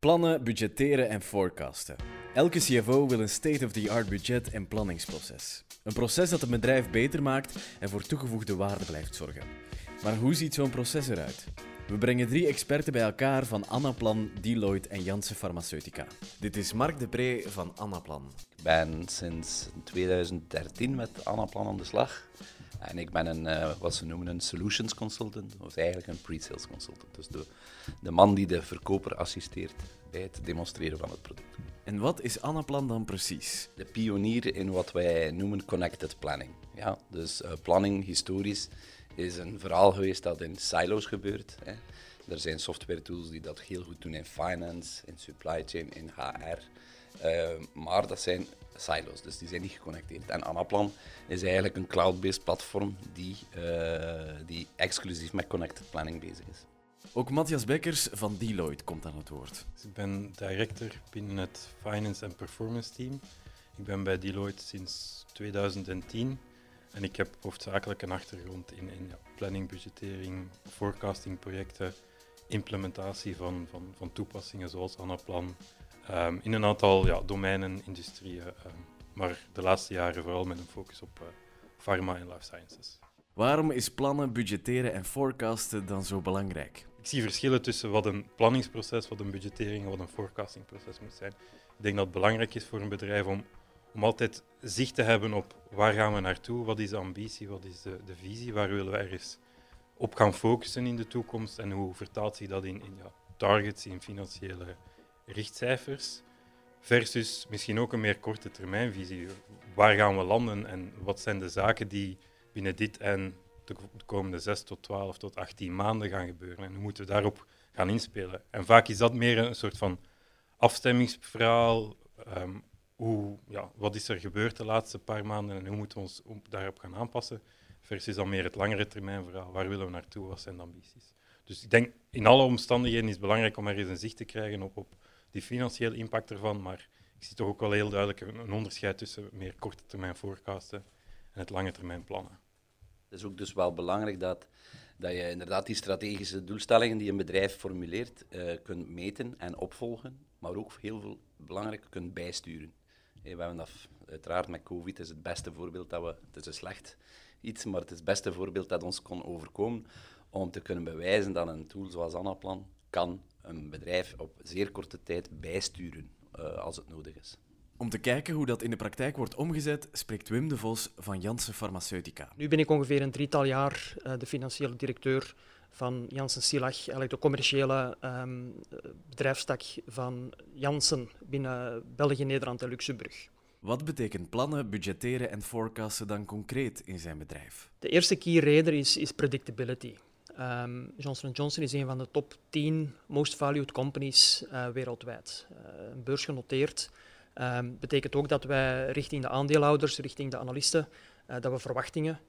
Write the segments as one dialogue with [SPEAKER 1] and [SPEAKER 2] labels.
[SPEAKER 1] Plannen, budgetteren en forecasten. Elke CFO wil een state-of-the-art budget- en planningsproces. Een proces dat het bedrijf beter maakt en voor toegevoegde waarde blijft zorgen. Maar hoe ziet zo'n proces eruit? We brengen drie experten bij elkaar van Annaplan, Deloitte en Janssen Pharmaceutica. Dit is Mark de Pre van Annaplan.
[SPEAKER 2] Ik ben sinds 2013 met Annaplan aan de slag. En ik ben een, uh, wat ze noemen een solutions consultant, of eigenlijk een pre-sales consultant. Dus de, de man die de verkoper assisteert bij het demonstreren van het product.
[SPEAKER 1] En wat is Annaplan dan precies?
[SPEAKER 2] De pionier in wat wij noemen connected planning. Ja, dus uh, planning, historisch, is een verhaal geweest dat in silo's gebeurt. Hè. Er zijn software tools die dat heel goed doen in finance, in supply chain, in HR. Uh, maar dat zijn silos, dus die zijn niet geconnecteerd. En Anaplan is eigenlijk een cloud-based platform die, uh, die exclusief met connected planning bezig is.
[SPEAKER 1] Ook Matthias Bekkers van Deloitte komt aan het woord.
[SPEAKER 3] Ik ben director binnen het Finance and Performance Team. Ik ben bij Deloitte sinds 2010 en ik heb hoofdzakelijk een achtergrond in, in ja, planning, budgettering, forecasting projecten, implementatie van, van, van toepassingen zoals Anaplan, um, in een aantal ja, domeinen, industrieën, um, maar de laatste jaren vooral met een focus op uh, pharma en life sciences.
[SPEAKER 1] Waarom is plannen, budgetteren en forecasten dan zo belangrijk?
[SPEAKER 3] Ik zie verschillen tussen wat een planningsproces, wat een budgettering en wat een forecastingproces moet zijn. Ik denk dat het belangrijk is voor een bedrijf om, om altijd zicht te hebben op waar gaan we naartoe, wat is de ambitie, wat is de, de visie, waar willen we ergens op gaan focussen in de toekomst en hoe vertaalt zich dat in, in ja, targets, in financiële richtcijfers, versus misschien ook een meer korte termijnvisie. Waar gaan we landen en wat zijn de zaken die binnen dit en de komende 6 tot 12 tot 18 maanden gaan gebeuren en hoe moeten we daarop gaan inspelen. En vaak is dat meer een soort van afstemmingsverhaal. Um, hoe, ja, wat is er gebeurd de laatste paar maanden en hoe moeten we ons daarop gaan aanpassen, versus dan meer het langere termijn verhaal. Waar willen we naartoe, wat zijn de ambities? Dus ik denk, in alle omstandigheden is het belangrijk om er eens een zicht te krijgen op, op die financiële impact ervan, maar ik zie toch ook wel heel duidelijk een onderscheid tussen meer korte termijn forecasten en het lange termijn plannen.
[SPEAKER 2] Het is ook dus wel belangrijk dat, dat je inderdaad die strategische doelstellingen die een bedrijf formuleert uh, kunt meten en opvolgen, maar ook heel veel belangrijk kunt bijsturen. We hebben dat uiteraard met COVID is het beste voorbeeld dat we, het is een slecht iets, maar het is het beste voorbeeld dat ons kon overkomen om te kunnen bewijzen dat een tool zoals Anaplan kan een bedrijf op zeer korte tijd bijsturen uh, als het nodig is.
[SPEAKER 1] Om te kijken hoe dat in de praktijk wordt omgezet, spreekt Wim de Vos van Janssen Pharmaceutica.
[SPEAKER 4] Nu ben ik ongeveer een drietal jaar uh, de financiële directeur van Janssen Silach, eigenlijk de commerciële um, bedrijfstak van Janssen binnen België, Nederland en Luxemburg.
[SPEAKER 1] Wat betekent plannen, budgetteren en forecasten dan concreet in zijn bedrijf?
[SPEAKER 4] De eerste key reden is, is predictability. Um, Johnson Johnson is een van de top 10 most valued companies uh, wereldwijd. Uh, een beurs genoteerd. Um, betekent ook dat wij richting de aandeelhouders, richting de analisten, uh, dat we verwachtingen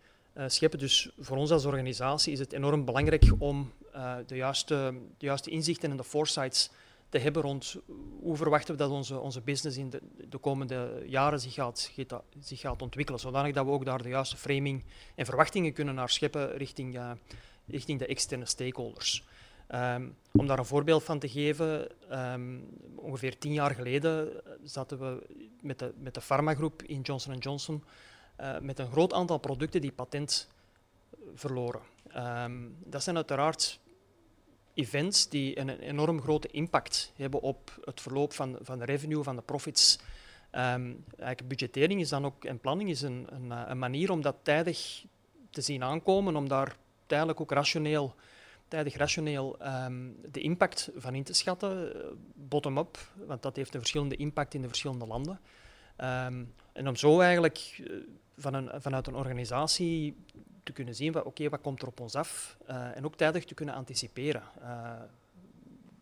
[SPEAKER 4] scheppen. Dus voor ons als organisatie is het enorm belangrijk om de juiste, de, juiste, inzichten en de foresights te hebben rond hoe verwachten we dat onze, onze business in de, de komende jaren zich gaat, zich gaat ontwikkelen. Zodanig dat we ook daar de juiste framing en verwachtingen kunnen naar scheppen richting richting de externe stakeholders. Um, om daar een voorbeeld van te geven, um, ongeveer tien jaar geleden zaten we met de, met de farmagroep in Johnson Johnson uh, met een groot aantal producten die patent verloren. Um, dat zijn uiteraard events die een enorm grote impact hebben op het verloop van, van de revenue, van de profits. Um, budgettering is dan ook, en planning is een, een, een manier om dat tijdig te zien aankomen, om daar uiteindelijk ook rationeel, tijdig rationeel um, de impact van in te schatten, eh, bottom-up, want dat heeft een verschillende impact in de verschillende landen. Um, en om zo eigenlijk uh, van een, vanuit een organisatie te kunnen zien oké, wat komt er op ons af uh, en ook tijdig te kunnen anticiperen.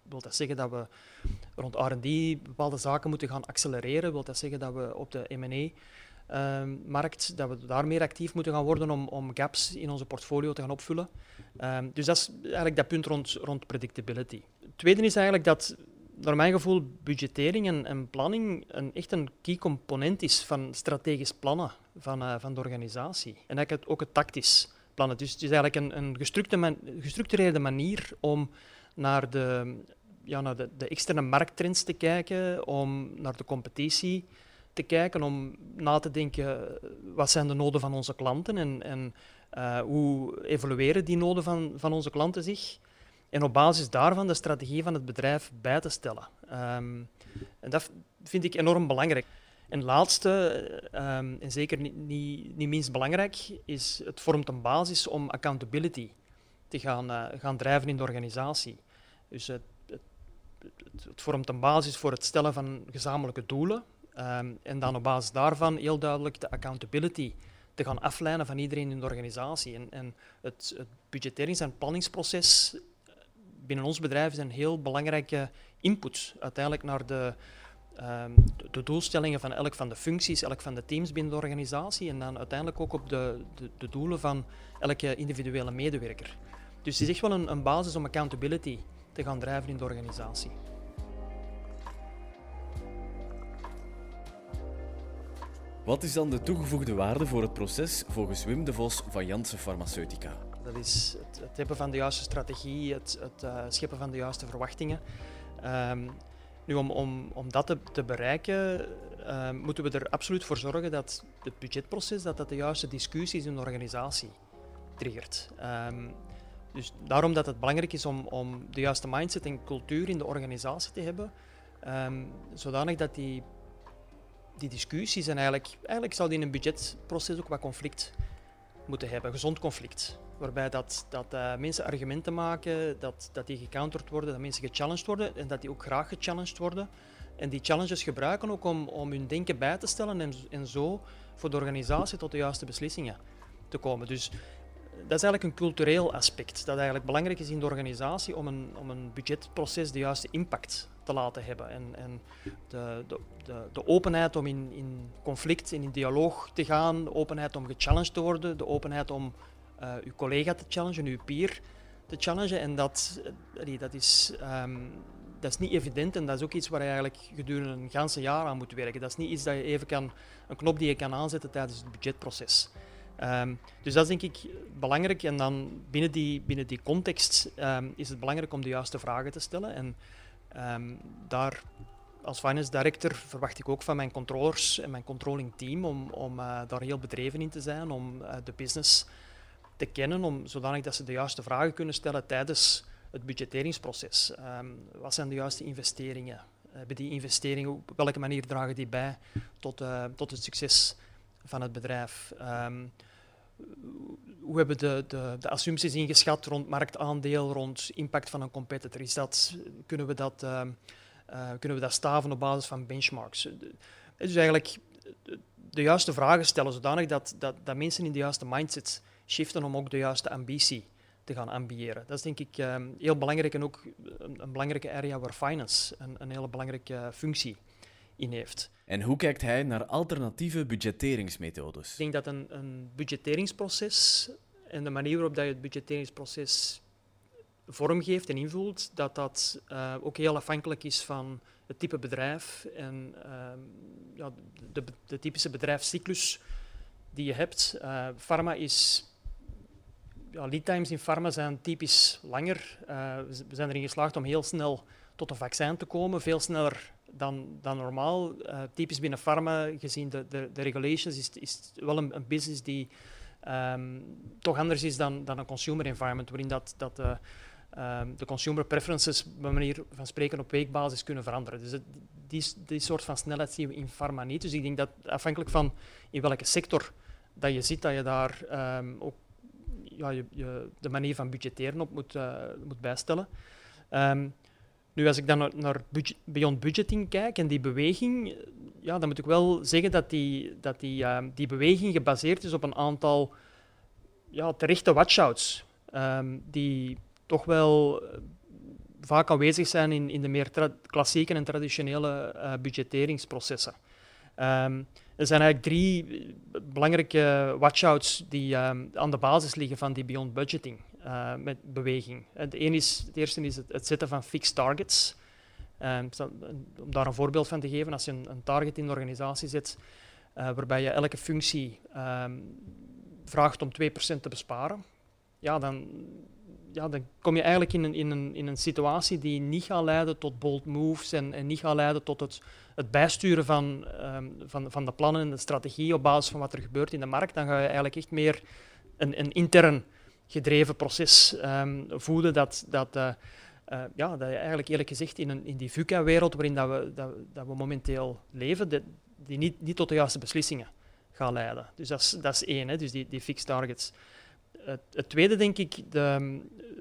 [SPEAKER 4] wil dat zeggen dat we rond R&D bepaalde zaken moeten gaan accelereren? Wil dat zeggen dat we op de M&A um, markt, dat we daar meer actief moeten gaan worden om, om gaps in onze portfolio te gaan opvullen. Um, dus dat is eigenlijk dat punt rond, rond predictability. Het tweede is eigenlijk dat, naar mijn gevoel, budgettering en, en planning een, echt een key component is van strategisch plannen van, uh, van de organisatie. En eigenlijk ook het tactisch plannen. Dus het is eigenlijk een, een gestructureerde manier om naar de ja, naar de, de externe markttrends te kijken, om naar de competitie te kijken, om na te denken wat zijn de noden van onze klanten en, en uh, hoe evolueren die noden van, van onze klanten zich. En op basis daarvan de strategie van het bedrijf bij te stellen. Um, en dat vind ik enorm belangrijk. En laatste, um, en zeker niet, niet, niet, minst belangrijk, is het vormt een basis om accountability te gaan, uh, gaan drijven in de organisatie. Dus het, het, het, vormt een basis voor het stellen van gezamenlijke doelen. Um, en dan op basis daarvan heel duidelijk de accountability te gaan afleiden van iedereen in de organisatie. En, en het, het budgetterings- en planningsproces binnen ons bedrijf is een heel belangrijke input uiteindelijk naar de, um, de, doelstellingen van elk van de functies, elk van de teams binnen de organisatie en dan uiteindelijk ook op de, de, de doelen van elke individuele medewerker. Dus het is echt wel een, een basis om accountability te gaan drijven in de organisatie.
[SPEAKER 1] Wat is dan de toegevoegde waarde voor het proces volgens Wim de Vos van Janssen Pharmaceutica?
[SPEAKER 4] Dat is het, het hebben van de juiste strategie, het, het uh, scheppen van de juiste verwachtingen. Um, nu, om, om, om dat te, te bereiken, uh, moeten we er absoluut voor zorgen dat het budgetproces dat dat de juiste discussies in de organisatie triggert. Um, dus daarom dat het belangrijk is om, om de juiste mindset en cultuur in de organisatie te hebben, um, zodanig dat die, die discussies en eigenlijk, eigenlijk zou die in een budgetproces ook wat conflict moeten hebben, gezond conflict. Waarbij dat, dat uh, mensen argumenten maken, dat, dat die gecounterd worden, dat mensen gechallenged worden en dat die ook graag gechallenged worden. En die challenges gebruiken ook om, om hun denken bij te stellen en, en zo voor de organisatie tot de juiste beslissingen te komen. Dus dat is eigenlijk een cultureel aspect dat eigenlijk belangrijk is in de organisatie om een, om een budgetproces de juiste impact te laten hebben. En, en de, de, de, de, openheid om in, in conflict en in dialoog te gaan, de openheid om gechallenged te worden, de openheid om uh, uw collega te challengen, uw peer te challengen. En dat, uh, dat, is, um, dat is niet evident en dat is ook iets waar je eigenlijk gedurende een ganse jaar aan moet werken. Dat is niet iets dat je even kan, een knop die je kan aanzetten tijdens het budgetproces. Um, dus dat is denk ik belangrijk. En dan binnen die, binnen die context um, is het belangrijk om de juiste vragen te stellen. En um, daar, als finance director, verwacht ik ook van mijn controllers en mijn controlling team om, om uh, daar heel bedreven in te zijn, om uh, de business te kennen, om, zodanig dat ze de juiste vragen kunnen stellen tijdens het budgetteringsproces. wat zijn de juiste investeringen? Hebben die investeringen, op welke manier dragen die bij tot, uh, tot het succes van het bedrijf? Hoe hebben de, de, de assumpties ingeschat rond marktaandeel, rond impact van een competitor? Is dat, kunnen, we dat, uh, uh, kunnen we dat staven op basis van benchmarks? Dus eigenlijk de juiste vragen stellen, zodanig dat, dat, dat mensen in de juiste mindset shiften om ook de juiste ambitie te gaan ambiëren. Dat is denk ik um, heel belangrijk en ook een, een, belangrijke area waar finance een, een hele belangrijke functie in heeft.
[SPEAKER 1] En hoe kijkt hij naar alternatieve budgetteringsmethodes?
[SPEAKER 4] Ik denk dat een, een budgetteringsproces en de manier waarop dat je het budgetteringsproces vormgeeft en invult, dat dat uh, ook heel afhankelijk is van het type bedrijf en uh, ja, de, de, typische bedrijfscyclus die je hebt. Uh, pharma is ja, lead times in pharma zijn typisch langer. we zijn erin geslaagd om heel snel tot een vaccin te komen, veel sneller dan, dan normaal. Uh, typisch binnen pharma, gezien de, de, regulations, is, is wel een, een business die um, toch anders is dan, dan een consumer environment, waarin dat, dat uh, um, de consumer preferences een manier van spreken op weekbasis kunnen veranderen. Dus het, die, die soort van snelheid zien we in pharma niet. Dus ik denk dat afhankelijk van in welke sector dat je ziet, dat je daar um, ook ja, je, de manier van budgetteren op moet, uh, moet bijstellen. Nu, als ik dan naar, naar Beyond Budgeting kijk en die beweging, ja, dan moet ik wel zeggen dat die, dat die, uh, die beweging gebaseerd is op een aantal ja, terechte watchouts, um, die toch wel eh, vaak aanwezig zijn in, in de meer klassieke en traditionele uh, budgetteringsprocessen. Um, er zijn eigenlijk drie belangrijke watchouts die aan de basis liggen van die beyond budgeting uh, met beweging. Het, een is, het eerste is het, het zetten van fixed targets. Um, om daar een voorbeeld van te geven, als je een, een target in de organisatie zet, uh, waarbij je elke functie um, vraagt om 2% te besparen, ja, dan ja, dan kom je eigenlijk in een, in, een, in een situatie die niet gaat leiden tot bold moves en, en niet gaat leiden tot het, het bijsturen van, ehm, van, van de plannen en de strategie op basis van wat er gebeurt in de markt. Dan ga je eigenlijk echt meer een, een intern gedreven proces um, voelen dat, dat, uh, uh, ja, dat je eigenlijk eerlijk gezegd in, een, in die VUCA-wereld waarin dat we, dat, dat we momenteel leven, die niet, niet tot de juiste beslissingen gaat leiden. Dus dat is, dat is één, hè, dus die, die fixed targets. Het, tweede, denk ik, de,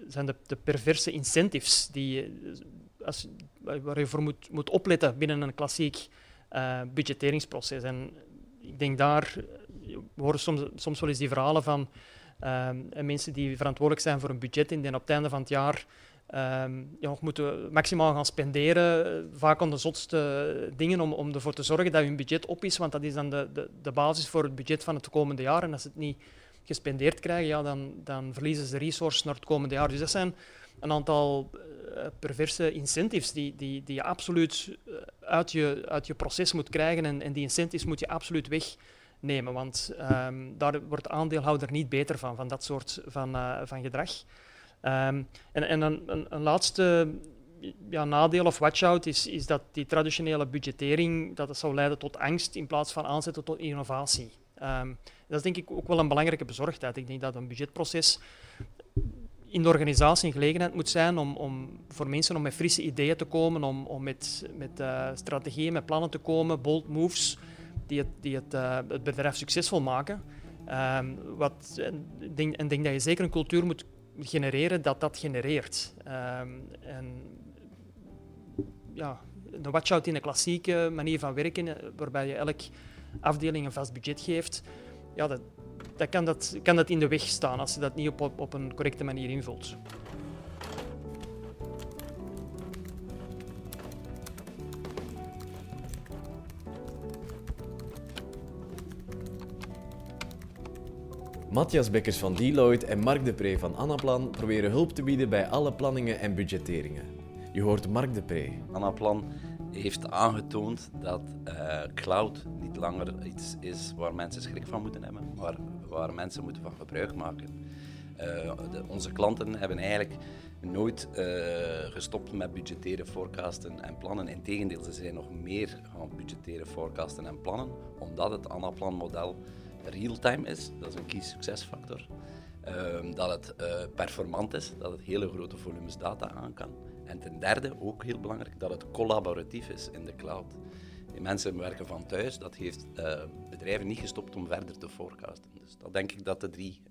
[SPEAKER 4] zijn de, de, perverse incentives die, als, waar je voor moet, moet opletten binnen een klassiek uh, budgetteringsproces. En ik denk daar, we horen soms, soms wel eens die verhalen van uh, mensen die verantwoordelijk zijn voor een budget en die op het einde van het jaar um, ja, moeten maximaal gaan spenderen, vaak aan de zotste dingen om, om ervoor te zorgen dat hun budget op is, want dat is dan de, de, de basis voor het budget van het komende jaar. En als ze het niet gespendeerd krijgen, ja, dan, dan verliezen ze resources naar het komende jaar. Dus dat zijn een aantal uh, perverse incentives die, die, die je absoluut eh, uit je, uit je proces moet krijgen en, en die incentives moet je absoluut wegnemen, want um, daar wordt de aandeelhouder niet beter van, van dat soort van, uh, van gedrag. Um, en en een, een, een, laatste ja, nadeel of watch-out is, is dat die traditionele budgettering dat het zou leiden tot angst in plaats van aanzetten tot innovatie. Um, dat is denk ik ook wel een belangrijke bezorgdheid. Ik denk dat een budgetproces in de organisatie een gelegenheid moet zijn om, om voor mensen om met frisse ideeën te komen, om, om met, met uh, strategieën, met plannen te komen, bold moves, die het, die het, uh, het bedrijf succesvol maken. Um, wat, en, en denk dat je zeker een cultuur moet genereren dat dat genereert. Um, en ja, een watch-out in een klassieke manier van werken, waarbij je elk afdeling een vast budget geeft, ja, dat, dat, kan, dat kan dat in de weg staan als je dat niet op, op een correcte manier invult.
[SPEAKER 1] Matthias Bekkers van Deloitte en Mark de Pre van Annaplan proberen hulp te bieden bij alle planningen en budgetteringen. Je hoort Mark de Pre.
[SPEAKER 2] Annaplan heeft aangetoond dat uh, cloud niet langer iets is waar mensen schrik van moeten hebben, maar waar mensen moeten van gebruik maken. De, onze klanten hebben eigenlijk nooit uh, gestopt met budgetteren, forecasten en plannen. Integendeel, ze zijn nog meer gaan budgetteren, forecasten en plannen, omdat het Anaplan-model real-time is, dat is een key succesfactor. Uh, dat het uh, performant is, dat het hele grote volumes data aan kan. En ten derde, ook heel belangrijk, dat het collaboratief is in de cloud. Die mensen werken van thuis, dat heeft uh, bedrijven niet gestopt om verder te forecasten. Dus dat denk ik dat de drie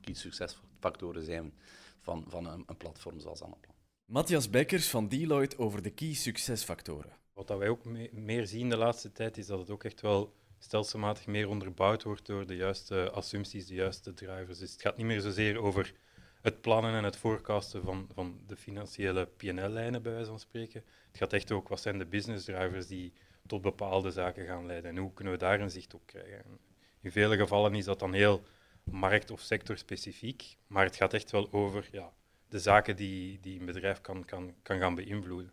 [SPEAKER 2] key succesfactoren zijn van, van een, een platform zoals Anaplan.
[SPEAKER 1] Matthias Bekkers van Deloitte over de key succesfactoren.
[SPEAKER 3] Wat wij ook me meer zien de laatste tijd is dat het ook echt wel stelselmatig meer onderbouwd wordt door de juiste assumpties, de juiste drivers. Dus het gaat niet meer zozeer over het plannen en het forecasten van, van de financiële PNL-lijnen, bij wijze van spreken. Het gaat echt ook wat zijn de business drivers die tot bepaalde zaken gaan leiden en hoe kunnen we daar een zicht op krijgen. In vele gevallen is dat dan heel markt- of sectorspecifiek, maar het gaat echt wel over ja, de zaken die, die een bedrijf kan, kan, kan gaan beïnvloeden.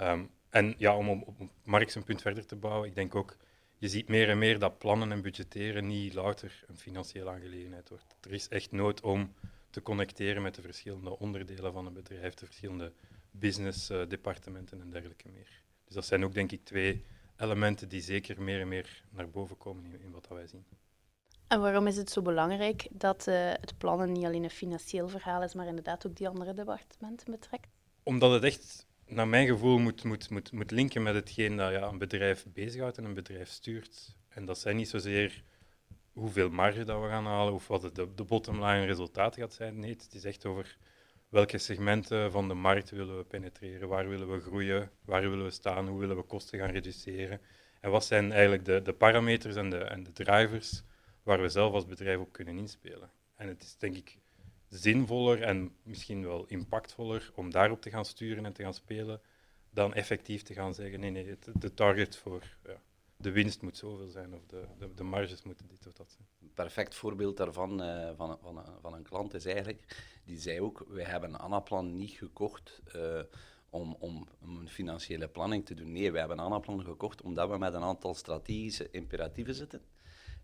[SPEAKER 3] Um, en ja, om op, op zijn punt verder te bouwen, ik denk ook je ziet meer en meer dat plannen en budgetteren niet louter een financiële aangelegenheid wordt. Er is echt nood om te connecteren met de verschillende onderdelen van een bedrijf, de verschillende businessdepartementen en dergelijke meer. Dus dat zijn ook, denk ik, twee elementen die zeker meer en meer naar boven komen in, in wat wij zien.
[SPEAKER 5] En waarom is het zo belangrijk dat uh, het plannen niet alleen een financieel verhaal is, maar inderdaad ook die andere departementen betrekt?
[SPEAKER 3] Omdat het echt naar mijn gevoel moet, moet, moet, moet linken met hetgeen dat ja, een bedrijf bezighoudt en een bedrijf stuurt. En dat zijn niet zozeer hoeveel marge dat we gaan halen of wat de, de bottomline resultaat gaat zijn. Nee, het is echt over welke segmenten van de markt willen we penetreren, waar willen we groeien, waar willen we staan, hoe willen we kosten gaan reduceren. En wat zijn eigenlijk de, de parameters en de, en de drivers waar we zelf als bedrijf op kunnen inspelen. En het is denk ik zinvoller en misschien wel impactvoller om daarop te gaan sturen en te gaan spelen, dan effectief te gaan zeggen, nee, nee, de target voor ja, de winst moet zoveel zijn of de, de, de, marges moeten dit of dat zijn.
[SPEAKER 2] Een perfect voorbeeld daarvan uh, van, van, van, een klant is eigenlijk, die zei ook, wij hebben Anaplan niet gekocht uh, om, om, een financiële planning te doen. Nee, wij hebben Anaplan gekocht omdat we met een aantal strategische imperatieven zitten.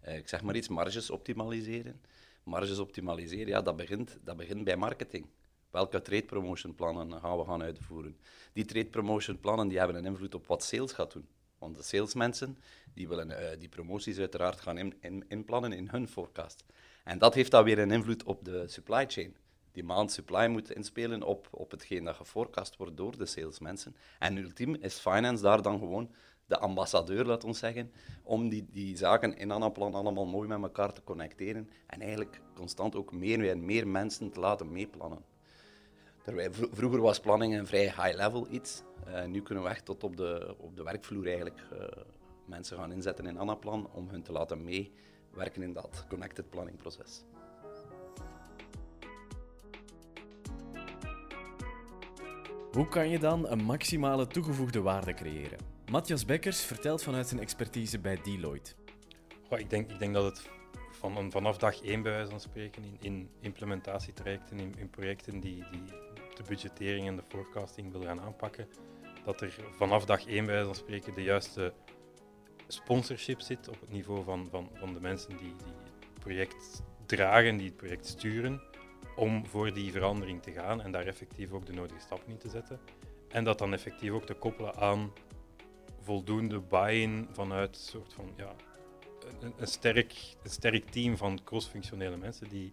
[SPEAKER 2] Uh, ik zeg maar iets, marges optimaliseren marges optimaliseren, ja, dat begint, dat begint bij marketing. welke trade promotion plannen gaan we gaan uitvoeren. Die trade promotion plannen die hebben een invloed op wat sales gaat doen. Want de salesmensen die willen uh, die promoties uiteraard gaan in, inplannen in hun forecast. En dat heeft dan weer een invloed op de supply chain. Die maand supply moet inspelen op, op hetgeen dat geforecast wordt door de salesmensen. En ultiem is finance daar dan gewoon de ambassadeur, laat ons zeggen, om die, die zaken in Anaplan allemaal mooi met elkaar te connecteren en eigenlijk constant ook meer en meer mensen te laten meeplannen. Terwijl vroeger was planning een vrij high-level iets. Uh, nu kunnen we echt tot op de, op de werkvloer eigenlijk uh, mensen gaan inzetten in Anaplan om hun te laten meewerken in dat connected planning proces.
[SPEAKER 1] Hoe kan je dan een maximale toegevoegde waarde creëren? Matthias Bekkers vertelt vanuit zijn expertise bij Deloitte.
[SPEAKER 3] ik, denk, ik denk dat het van, vanaf dag één, bij wijze van spreken, in, in implementatietrajecten, in, in projecten die, die de budgettering en de forecasting wil gaan aanpakken, dat er vanaf dag één, bij wijze van spreken, de juiste sponsorship zit op het niveau van, van, van de mensen die, die het project dragen, die het project sturen, om voor die verandering te gaan en daar effectief ook de nodige stappen in te zetten. En dat dan effectief ook te koppelen aan voldoende buy-in vanuit een soort van ja, een, een, sterk, team van cross-functionele mensen die,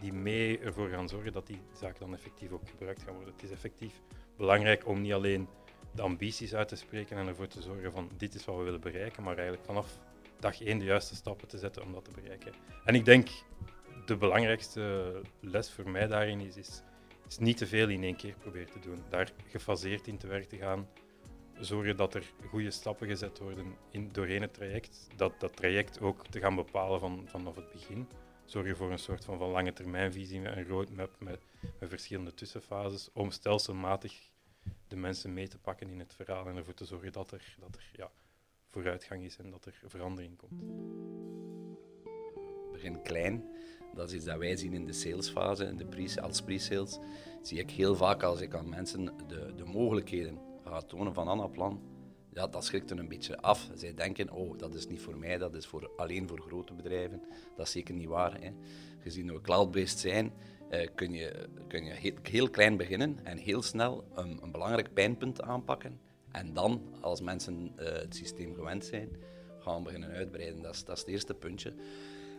[SPEAKER 3] die mee ervoor gaan zorgen dat die zaken dan effectief ook gebruikt gaan worden. Het is effectief belangrijk om niet alleen de ambities uit te spreken en ervoor te zorgen van dit is wat we willen bereiken, maar eigenlijk vanaf dag één de juiste stappen te zetten om dat te bereiken. En ik denk de belangrijkste les voor mij daarin is, is, is niet te veel in één keer proberen te doen. Daar gefaseerd in te werk te gaan, zorgen dat er goede stappen gezet worden in, doorheen het traject. Dat dat traject ook te gaan bepalen van, vanaf het begin. Zorgen voor een soort van, van lange termijnvisie een roadmap met, met verschillende tussenfases om stelselmatig de mensen mee te pakken in het verhaal en ervoor te zorgen dat er, dat er ja, vooruitgang is en dat er verandering komt.
[SPEAKER 2] Begin klein. Dat is iets dat wij zien in de salesfase, in de pre als pre-sales. Zie ik heel vaak als ik aan mensen de, de mogelijkheden gaat tonen van Anaplan, ja, dat schrikt een beetje af. Zij denken, oh, dat is niet voor mij, dat is voor, alleen voor grote bedrijven. Dat is zeker niet waar. Hè. Gezien we cloud-based zijn, eh, kun je, kun je heel, klein beginnen en heel snel een, een, belangrijk pijnpunt aanpakken. En dan, als mensen uh, het systeem gewend zijn, gaan beginnen uitbreiden. Dat is, dat is het eerste puntje.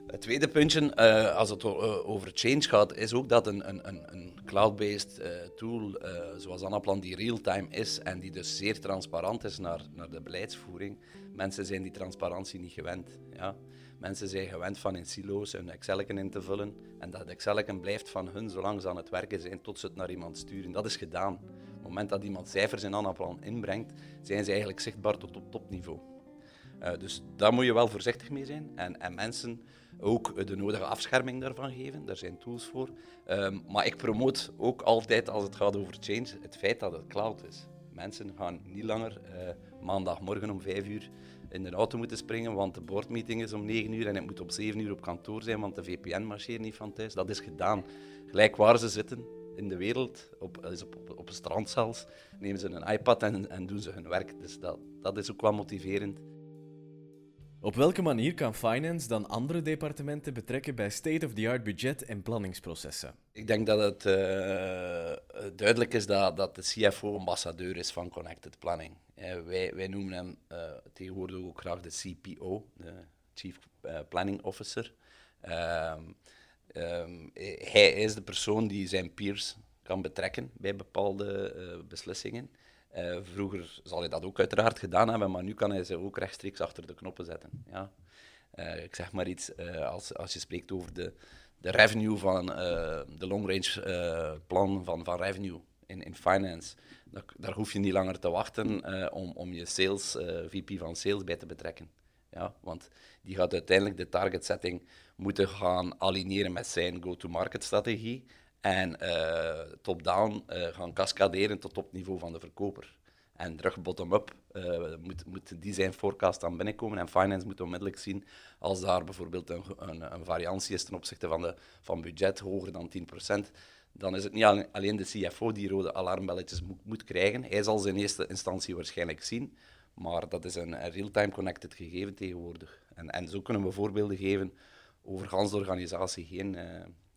[SPEAKER 2] Het tweede puntje, uh, als het uh, over change gaat, is ook dat een, een, een cloud-based uh, tool zoals Anaplan, die real-time is en die dus zeer transparant is naar, naar de beleidsvoering, mensen zijn die transparantie niet gewend. Ja? Mensen zijn gewend van in silo's een excel in te vullen en dat excel blijft van hun zolang ze aan het werken zijn tot ze het naar iemand sturen. Dat is gedaan. Op het moment dat iemand cijfers in Anaplan inbrengt, zijn ze eigenlijk zichtbaar tot op topniveau. dus daar moet je wel voorzichtig mee zijn. En, en mensen ook de nodige afscherming daarvan geven. Daar zijn tools voor. Um, maar ik promoot ook altijd, als het gaat over change, het feit dat het cloud is. Mensen gaan niet langer uh, maandagmorgen om vijf uur in de auto moeten springen, want de boardmeeting is om 9 uur en ik moet op 7 uur op kantoor zijn, want de VPN marcheert niet van thuis. Dat is gedaan. Gelijk waar ze zitten in de wereld, op, op, op, op een strand zelfs, nemen ze een iPad en, en doen ze hun werk. Dus dat, dat is ook wel motiverend.
[SPEAKER 1] Op welke manier kan finance dan andere departementen betrekken bij state-of-the-art budget- en planningsprocessen?
[SPEAKER 2] Ik denk dat het uh, duidelijk is dat, dat de CFO ambassadeur is van Connected Planning. Uh, wij, wij noemen hem tegenwoordig ook graag de CPO, de Chief Planning Officer. Ehm, ehm, hij is de persoon die zijn peers kan betrekken bij bepaalde beslissingen. Uh, vroeger zal hij dat ook uiteraard gedaan hebben, maar nu kan hij ze ook rechtstreeks achter de knoppen zetten. Ja. Uh, ik zeg maar iets, uh, als, als je spreekt over de, de revenue van de long range plan van, van revenue in, in finance, daar hoef je niet langer te wachten om, om je sales, VP van sales bij te betrekken. Ja, want die gaat uiteindelijk de target setting moeten gaan aligneren met zijn go-to-market strategie en uh, top-down uh, gaan cascaderen tot op niveau van de verkoper. En terug bottom-up uh, moet, moet de design forecast dan binnenkomen. En finance moet onmiddellijk zien als daar bijvoorbeeld een, een, een variantie is ten opzichte van, de, van budget hoger dan 10%. Dan is het niet alleen de CFO die rode alarmbelletjes moet, moet krijgen. Hij zal ze in eerste instantie waarschijnlijk zien. Maar dat is een, real-time connected gegeven tegenwoordig. En, en zo kunnen we voorbeelden geven over de organisatie heen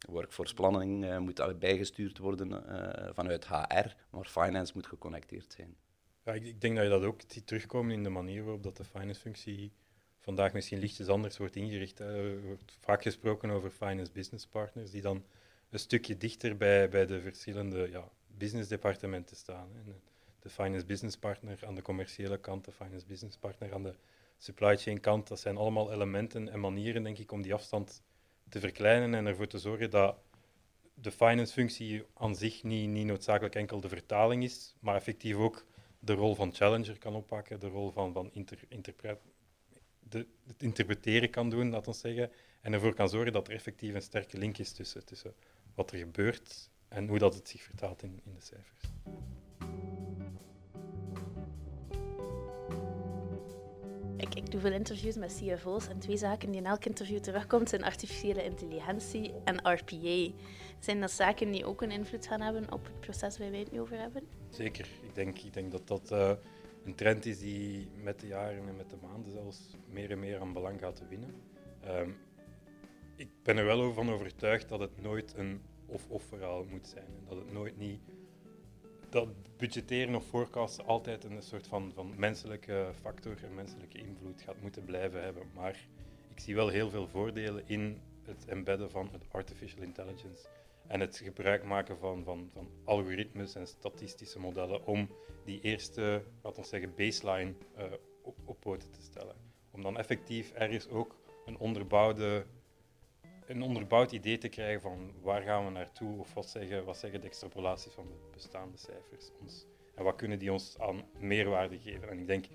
[SPEAKER 2] workforce planning uh, moet bijgestuurd worden uh, vanuit HR, maar finance moet geconnecteerd zijn.
[SPEAKER 3] Ja, ik, ik, denk dat je dat ook ziet terugkomen in de manier waarop dat de finance-functie vandaag misschien lichtjes anders wordt ingericht. Er wordt vaak gesproken over finance business partners, die dan een stukje dichter bij, bij de verschillende ja, businessdepartementen staan. De finance business partner aan de commerciële kant, de finance business partner aan de supply chain kant. Dat zijn allemaal elementen en manieren, denk ik, om die afstand te verkleinen en ervoor te zorgen dat de finance-functie aan zich niet, niet noodzakelijk enkel de vertaling is, maar effectief ook de rol van challenger kan oppakken, de rol van, van inter, de, het interpreteren kan doen, laten we zeggen, en ervoor kan zorgen dat er effectief een sterke link is tussen, tussen wat er gebeurt en hoe dat het zich vertaalt in, in de cijfers.
[SPEAKER 5] Ik, doe veel interviews met CFO's en twee zaken die in elk interview terugkomt zijn artificiële intelligentie en RPA. Zijn dat zaken die ook een invloed gaan hebben op het proces waar wij het nu over hebben?
[SPEAKER 3] Zeker. Ik denk, ik denk dat dat uh, een trend is die met de jaren en met de maanden zelfs meer en meer aan belang gaat winnen. Um, ik ben er wel van overtuigd dat het nooit een of-of verhaal moet zijn. En dat het nooit niet. Dat budgetteren of forecasten altijd een soort van, van menselijke factor en menselijke invloed gaat moeten blijven hebben. Maar ik zie wel heel veel voordelen in het embedden van het artificial intelligence en het gebruik maken van, van, van algoritmes en statistische modellen om die eerste, laten we zeggen, baseline uh, op, op poten te stellen. Om dan effectief ergens ook een onderbouwde een onderbouwd idee te krijgen van waar gaan we naartoe of wat zeggen, wat zeggen de extrapolaties van de bestaande cijfers ons. En wat kunnen die ons aan meerwaarde geven. En ik denk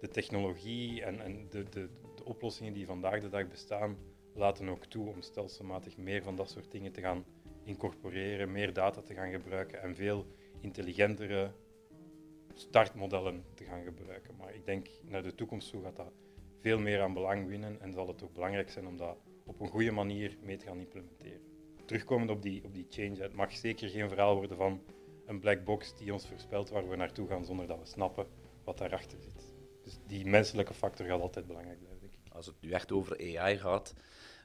[SPEAKER 3] de technologie en, en de, de, de oplossingen die vandaag de dag bestaan, laten ook toe om stelselmatig meer van dat soort dingen te gaan incorporeren, meer data te gaan gebruiken en veel intelligentere startmodellen te gaan gebruiken. Maar ik denk naar de toekomst toe gaat dat veel meer aan belang winnen en zal het ook belangrijk zijn om dat op een goede manier mee te gaan implementeren. Terugkomend op die, op die change, het mag zeker geen verhaal worden van een black box die ons voorspelt waar we naartoe gaan zonder dat we snappen wat daarachter zit. Dus die menselijke factor gaat altijd belangrijk blijven, denk ik.
[SPEAKER 2] Als het nu echt over AI gaat,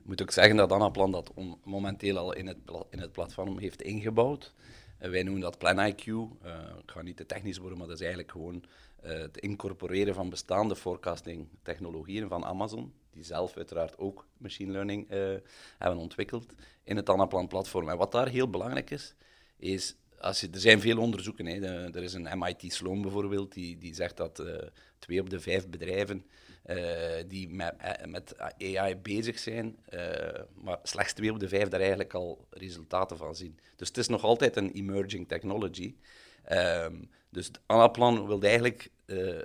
[SPEAKER 2] moet ik zeggen dat Anaplan dat momenteel al in het, in het platform heeft ingebouwd. Uh, wij noemen dat Plan IQ. Uh, ik ga niet te technisch worden, maar dat is eigenlijk gewoon uh, het incorporeren van bestaande forecasting technologieën van Amazon die zelf uiteraard ook machine learning uh, hebben ontwikkeld in het Anaplan-platform. En wat daar heel belangrijk is, is als je, er zijn veel onderzoeken. Hè. er is een MIT Sloan bijvoorbeeld, die, die zegt dat uh, twee op de vijf bedrijven uh, die met, met, AI bezig zijn, maar slechts twee op de vijf daar eigenlijk al resultaten van zien. Dus het is nog altijd een emerging technology. Um, dus Anaplan wil eigenlijk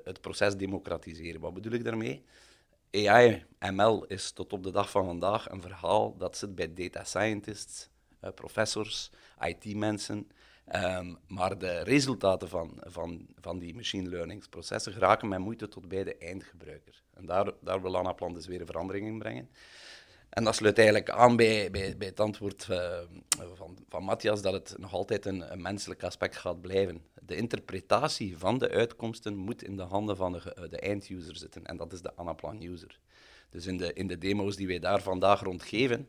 [SPEAKER 2] het proces democratiseren. Wat bedoel ik daarmee? AI, ML is tot op de dag van vandaag een verhaal dat zit bij data scientists, uh, professors, IT-mensen. Um, maar de resultaten van, van, van die machine learning processen geraken met moeite tot bij de eindgebruiker. En daar, daar wil Anaplan dus weer een verandering in brengen. En dat sluit eigenlijk aan bij, bij, het antwoord uh, van, van Matthias dat het nog altijd een, een, menselijk aspect gaat blijven. De interpretatie van de uitkomsten moet in de handen van de, de einduser zitten. En dat is de Anaplan-user. Dus in de, in de demo's die wij daar vandaag rondgeven,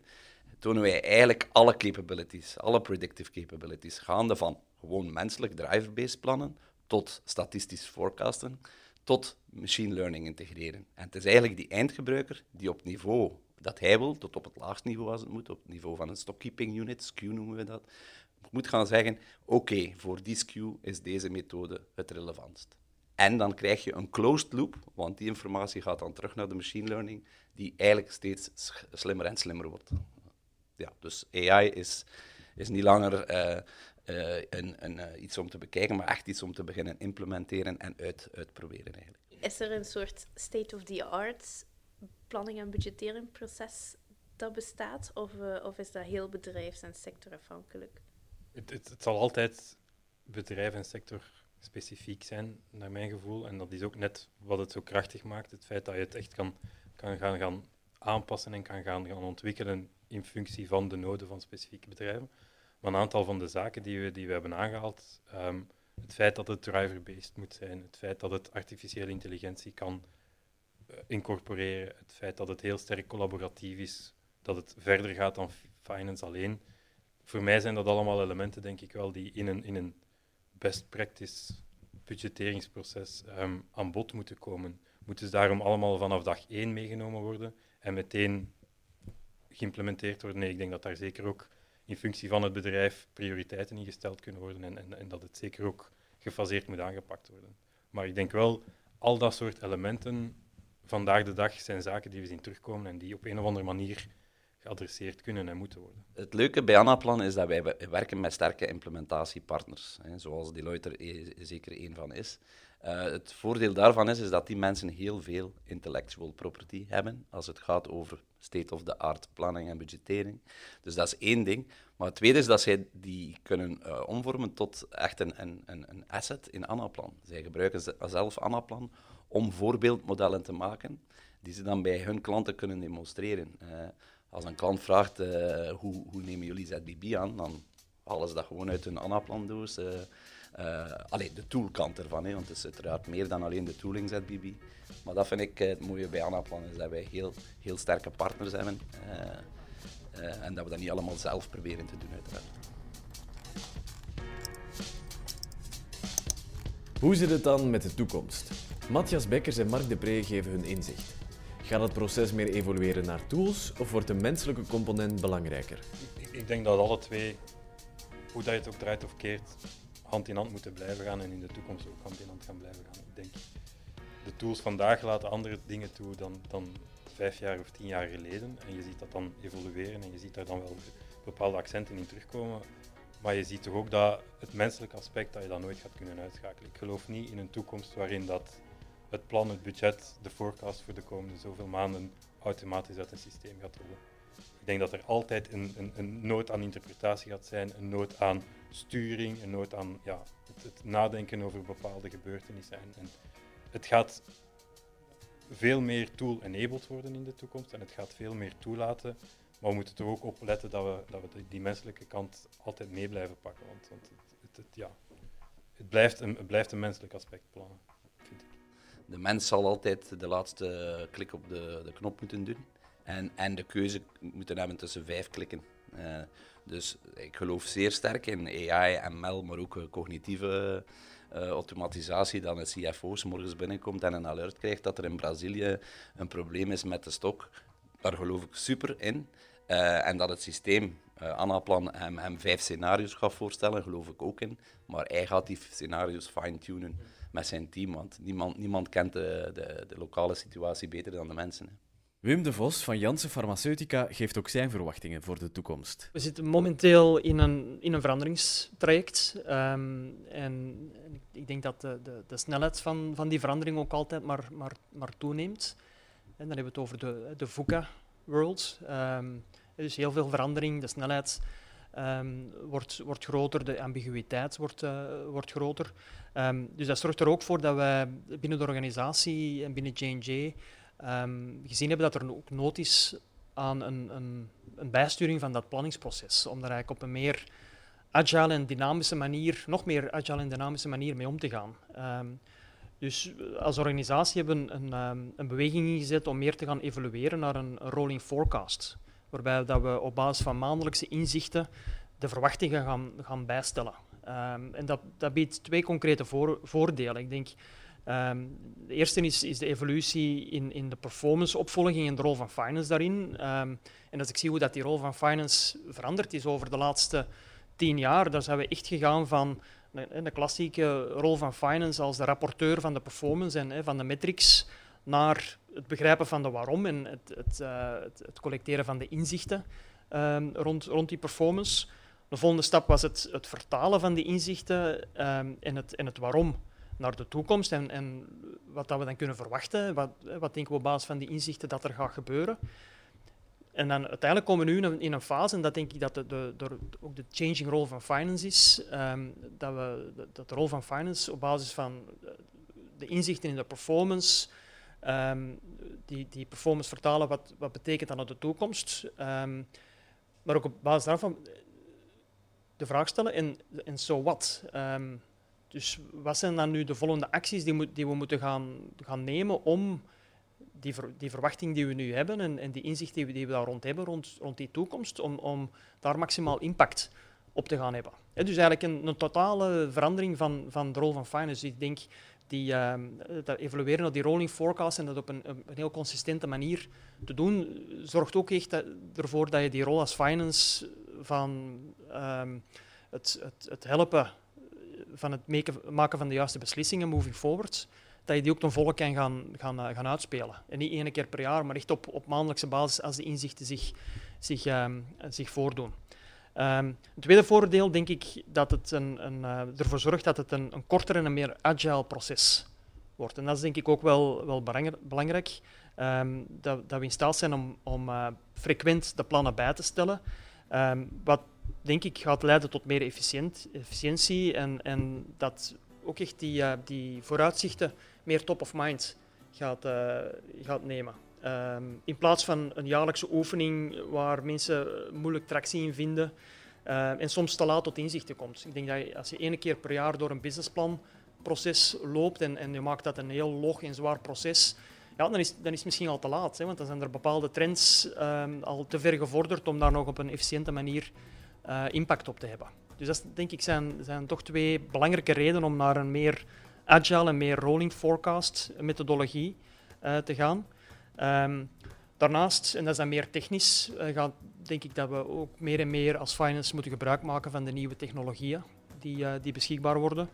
[SPEAKER 2] tonen wij eigenlijk alle capabilities, alle predictive capabilities, gaande van gewoon menselijk driver-based plannen tot statistisch forecasten, tot machine learning integreren. En het is eigenlijk die eindgebruiker die op niveau dat hij wil, tot op het laagste niveau als het moet, op het niveau van een stockkeeping unit, SKU noemen we dat, moet gaan zeggen, oké, voor die SKU is deze methode het relevantst. En dan krijg je een closed loop, want die informatie gaat dan terug naar de machine learning, die eigenlijk steeds slimmer en slimmer wordt. Ja, dus AI is, is niet langer uh, uh, een, een, uh, iets om te bekijken, maar echt iets om te beginnen implementeren en uit, uitproberen eigenlijk.
[SPEAKER 5] Is er een soort state-of-the-art planning- en budgetteringproces dat bestaat? Of, uh, of is dat heel bedrijfs- en sectorafhankelijk?
[SPEAKER 3] Het, het, zal altijd bedrijf- en sector specifiek zijn, naar mijn gevoel. En dat is ook net wat het zo krachtig maakt. Het feit dat je het echt kan, kan gaan, gaan aanpassen en kan gaan, gaan ontwikkelen in functie van de noden van specifieke bedrijven. Maar een aantal van de zaken die we, die we hebben aangehaald, um, het feit dat het driver-based moet zijn, het feit dat het artificiële intelligentie kan incorporeren, het feit dat het heel sterk collaboratief is, dat het verder gaat dan finance alleen, voor mij zijn dat allemaal elementen, denk ik wel, die in een, in een best practice budgetteringsproces ehm, aan bod moeten komen. Moeten ze daarom allemaal vanaf dag één meegenomen worden en meteen geïmplementeerd worden? Nee, ik denk dat daar zeker ook in functie van het bedrijf prioriteiten ingesteld kunnen worden en, en, en dat het zeker ook gefaseerd moet aangepakt worden. Maar ik denk wel, al dat soort elementen vandaag de dag zijn zaken die we zien terugkomen en die op een of andere manier geadresseerd kunnen en moeten worden.
[SPEAKER 2] Het leuke bij Anaplan is dat wij werken met sterke implementatiepartners, hè, zoals Deloitte er e-, zeker één van is. Uh, het voordeel daarvan is, is dat die mensen heel veel intellectual property hebben als het gaat over state-of-the-art planning en budgettering. Dus dat is één ding. Maar het tweede is dat zij die kunnen uh, omvormen tot echt een, een, een asset in Anaplan. Zij gebruiken zelf Anaplan om voorbeeldmodellen te maken die ze dan bij hun klanten kunnen demonstreren. Uh, als een klant vraagt uh, hoe, hoe nemen jullie ZBB aan, dan halen ze dat gewoon uit hun Anaplan-doos. Uh, uh, allee, de toolkant ervan, hè, want het is uiteraard meer dan alleen de tooling ZBB. Maar dat vind ik het mooie bij Anaplan, is dat wij heel, heel sterke partners hebben. en dat we dat niet allemaal zelf proberen te doen, uiteraard.
[SPEAKER 1] Hoe zit het dan met de toekomst? Matthias Bekkers en Mark de Pre geven hun inzicht. Gaat het proces meer evolueren naar tools of wordt de menselijke component belangrijker?
[SPEAKER 3] Ik, ik denk dat alle twee, hoe dat je het ook draait of keert, hand in hand moeten blijven gaan en in de toekomst ook hand in hand gaan blijven gaan. Ik denk, de tools vandaag laten andere dingen toe dan, dan vijf jaar of tien jaar geleden. En je ziet dat dan evolueren en je ziet daar dan wel bepaalde accenten in terugkomen. Maar je ziet toch ook dat het menselijke aspect dat je dat nooit gaat kunnen uitschakelen. Ik geloof niet in een toekomst waarin dat het plan, het budget, de forecast voor de komende zoveel maanden automatisch uit een systeem gaat rollen. Ik denk dat er altijd een, een, een nood aan interpretatie gaat zijn, een nood aan sturing, een nood aan ja, het, het nadenken over bepaalde gebeurtenissen. En, en het gaat veel meer tool-enabled worden in de toekomst en het gaat veel meer toelaten. Maar we moeten er ook op letten dat we, dat we die menselijke kant altijd mee blijven pakken. Want, want het, het, ja, het, blijft een, het blijft een menselijk aspect plannen
[SPEAKER 2] de mens zal altijd de laatste klik op de, de knop moeten doen. En, en de keuze moeten hebben tussen vijf klikken. Uh, dus ik geloof zeer sterk in AI, ML, maar ook cognitieve uh, automatisatie. Dat een CFO's morgens binnenkomt en een alert krijgt dat er in Brazilië een probleem is met de stok. Daar geloof ik super in. En dat het systeem, uh, Anaplan, hem, hem vijf scenario's gaat voorstellen, geloof ik ook in. Maar hij gaat die scenario's fine-tunen met zijn team, want niemand, niemand kent de, de, de lokale situatie beter dan de mensen. Hè.
[SPEAKER 1] Wim de Vos van Janssen Pharmaceutica geeft ook zijn verwachtingen voor de toekomst.
[SPEAKER 4] We zitten momenteel in een, in een veranderingstraject. Um, en ik denk dat de, de, de, snelheid van, van die verandering ook altijd maar, maar, maar toeneemt. En dan hebben we het over de, de VUCA-world. Um, ehm, dus heel veel verandering, de snelheid um, wordt, wordt groter, de ambiguïteit wordt, uh, wordt groter. Um, dus dat zorgt er ook voor dat wij binnen de organisatie en binnen J&J um, ehm, gezien hebben dat er ook nood is aan een, een, een, bijsturing van dat planningsproces. Om daar eigenlijk op een meer agile en dynamische manier, nog meer agile en dynamische manier mee om te gaan. dus als organisatie hebben we een, een, beweging ingezet om meer te gaan evolueren naar een rolling forecast waarbij dat we op basis van maandelijkse inzichten de verwachtingen gaan, gaan bijstellen. Um, en dat, dat biedt twee concrete voor, voordelen. Ik denk, um, de eerste is, is de evolutie in, in de performanceopvolging en de rol van finance daarin. Um, en als ik zie hoe dat die rol van finance veranderd is over de laatste tien jaar, dan zijn we echt gegaan van de, de klassieke rol van finance als de rapporteur van de performance en van de metrics naar het begrijpen van de waarom en het, het, uh, het, collecteren van de inzichten um, rond, rond die performance. De volgende stap was het, het vertalen van die inzichten um, en, het, en het waarom naar de toekomst en, en wat dat we dan kunnen verwachten. Wat, wat denken we op basis van die inzichten dat er gaat gebeuren. En dan uiteindelijk komen we nu in een, fase, en dat denk ik dat de, de, ook de changing role van finance is, um, dat, we, dat de rol van finance op basis van de inzichten in de performance, Um, die, die performance vertalen, wat, wat betekent dat naar de toekomst? Um, maar ook op basis daarvan de vraag stellen, en, en so wat? Um, dus wat zijn dan nu de volgende acties die, die we moeten gaan, gaan nemen om die, die verwachting die we nu hebben en, en die inzicht die we, die we daar rond hebben, rond, rond die toekomst, om, om daar maximaal impact op te gaan hebben. dus eigenlijk een, een, totale verandering van, van de rol van finance. Ik denk die, uh, dat evolueren naar die rolling forecast en dat op een, een, heel consistente manier te doen, zorgt ook echt ervoor dat je die rol als finance van ehm, het, het, het, helpen van het maken van de juiste beslissingen moving forward, dat je die ook ten volle kan gaan, gaan, eh, gaan uitspelen. En niet één keer per jaar, maar echt op, op maandelijkse basis als de inzichten zich, zich, um, zich voordoen. Um, het tweede voordeel denk ik dat het een, een, uh, ervoor zorgt dat het een, een korter en een meer agile proces wordt. En dat is denk ik ook wel, wel belangrijk, um, dat, dat, we in staat zijn om, om uh, frequent de plannen bij te stellen. Um, wat denk ik gaat leiden tot meer efficiënt, efficiëntie en, en dat ook echt die, uh, die vooruitzichten meer top of mind gaat, gaat nemen. Um, in plaats van een jaarlijkse oefening waar mensen moeilijk tractie in vinden uh, en soms te laat tot inzichten komt. Ik denk dat als je één keer per jaar door een businessplanproces loopt en, en je maakt dat een heel log en zwaar proces, ja, dan, is, dan is het misschien al te laat. Hè, want dan zijn er bepaalde trends um, al te ver gevorderd om daar nog op een efficiënte manier uh, impact op te hebben. Dus dat denk ik zijn, zijn toch twee belangrijke redenen om naar een meer agile en meer rolling forecast methodologie uh, te gaan. Um, daarnaast, en dat is dan meer technisch, uh, gaat, denk ik dat we ook meer en meer als finance moeten gebruik maken van de nieuwe technologieën die, uh, die beschikbaar worden.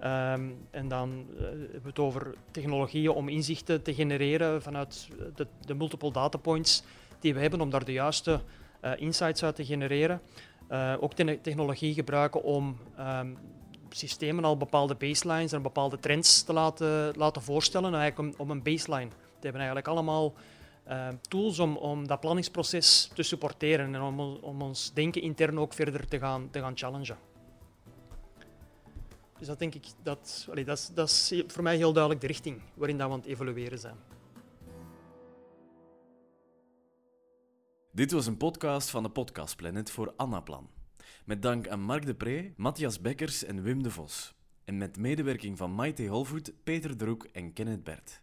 [SPEAKER 4] Um, en dan uh, hebben we het over technologieën om inzichten te genereren vanuit de, de multiple data points die we hebben om daar de juiste insights uit te genereren. ook te technologie gebruiken om um, systemen al bepaalde baselines en bepaalde trends te laten, laten voorstellen, eigenlijk om, om een baseline hebben eigenlijk allemaal uh, tools om, om dat planningsproces te supporteren en om, om ons denken intern ook verder te gaan, te gaan challengen. Dus dat denk ik, dat, dat, is, dat is voor mij heel duidelijk de richting waarin dat we aan het evolueren zijn.
[SPEAKER 1] Dit was een podcast van de Podcast Planet voor Annaplan. Met dank aan Mark de Pre, Matthias Bekkers en Wim de Vos. En met medewerking van Maite Holvoet, Peter Droek en Kenneth Bert.